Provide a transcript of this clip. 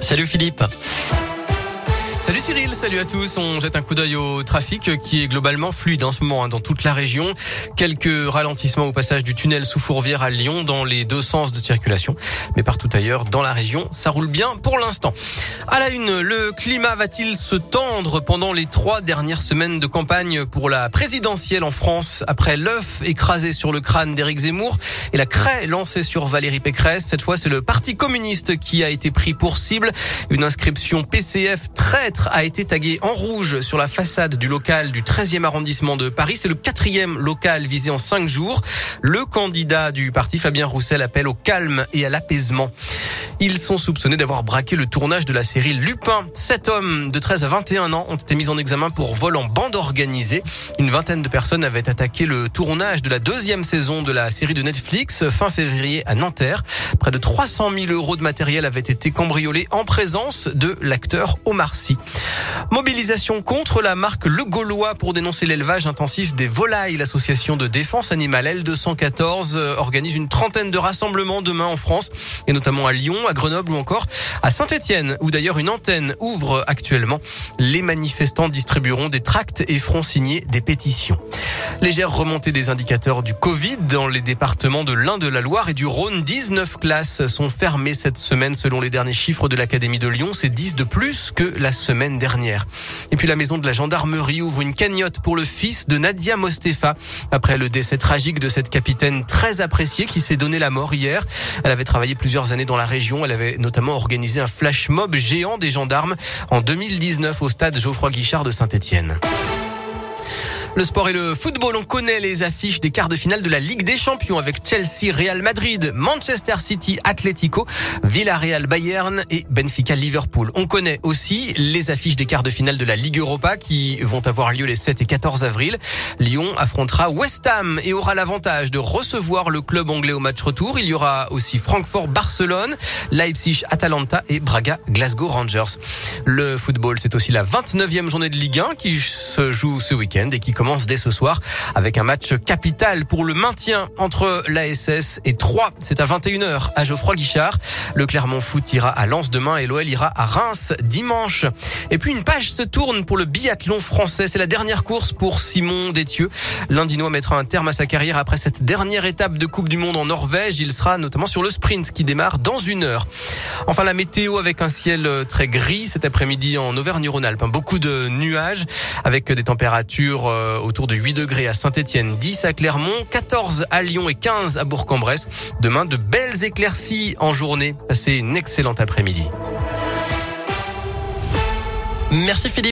Salut Philippe. Salut Cyril, salut à tous. On jette un coup d'œil au trafic qui est globalement fluide en ce moment hein, dans toute la région. Quelques ralentissements au passage du tunnel sous Fourvière à Lyon dans les deux sens de circulation. Mais partout ailleurs dans la région, ça roule bien pour l'instant. À la une, le climat va-t-il se tendre pendant les trois dernières semaines de campagne pour la présidentielle en France après l'œuf écrasé sur le crâne d'Éric Zemmour et la craie lancée sur Valérie Pécresse? Cette fois, c'est le Parti communiste qui a été pris pour cible. Une inscription PCF traître a été tagué en rouge sur la façade du local du 13e arrondissement de Paris. C'est le quatrième local visé en cinq jours. Le candidat du parti, Fabien Roussel, appelle au calme et à l'apaisement. Ils sont soupçonnés d'avoir braqué le tournage de la série Lupin. Sept hommes de 13 à 21 ans ont été mis en examen pour vol en bande organisée. Une vingtaine de personnes avaient attaqué le tournage de la deuxième saison de la série de Netflix fin février à Nanterre. Près de 300 000 euros de matériel avaient été cambriolés en présence de l'acteur Omar Sy. Mobilisation contre la marque Le Gaulois pour dénoncer l'élevage intensif des volailles. L'association de défense animale L214 euh, organise une trentaine de rassemblements demain en France et notamment à Lyon, à Grenoble ou encore à Saint-Etienne où d'ailleurs une antenne ouvre actuellement. Les manifestants distribueront des tracts et feront signer des pétitions. Légère remontée des indicateurs du Covid dans les départements de l'Ain, de la Loire et du Rhône. 19 classes sont fermées cette semaine selon les derniers chiffres de l'Académie de Lyon. C'est 10 de plus que la semaine dernière. Et puis la maison de la gendarmerie ouvre une cagnotte pour le fils de Nadia Mostefa après le décès tragique de cette capitaine très appréciée qui s'est donné la mort hier. Elle avait travaillé plusieurs années dans la région. Elle avait notamment organisé un flash mob géant des gendarmes en 2019 au stade Geoffroy Guichard de Saint-Étienne. Le sport et le football, on connaît les affiches des quarts de finale de la Ligue des Champions avec Chelsea, Real Madrid, Manchester City, Atlético, Villarreal, Bayern et Benfica, Liverpool. On connaît aussi les affiches des quarts de finale de la Ligue Europa qui vont avoir lieu les 7 et 14 avril. Lyon affrontera West Ham et aura l'avantage de recevoir le club anglais au match retour. Il y aura aussi Francfort, Barcelone, Leipzig, Atalanta et Braga, Glasgow Rangers. Le football, c'est aussi la 29e journée de Ligue 1 qui se joue ce week-end et qui commence dès ce soir avec un match capital pour le maintien entre l'ASS et 3. C'est à 21h à Geoffroy Guichard. Le Clermont Foot ira à Lens demain et l'OL ira à Reims dimanche. Et puis une page se tourne pour le biathlon français. C'est la dernière course pour Simon Détieux. L'Indinois mettra un terme à sa carrière après cette dernière étape de Coupe du Monde en Norvège. Il sera notamment sur le sprint qui démarre dans une heure. Enfin la météo avec un ciel très gris cet après-midi en Auvergne-Rhône-Alpes. Beaucoup de nuages avec des températures euh, autour de 8 degrés à Saint-Etienne, 10 à Clermont, 14 à Lyon et 15 à Bourg-en-Bresse. Demain, de belles éclaircies en journée. Passez une excellente après-midi. Merci Philippe.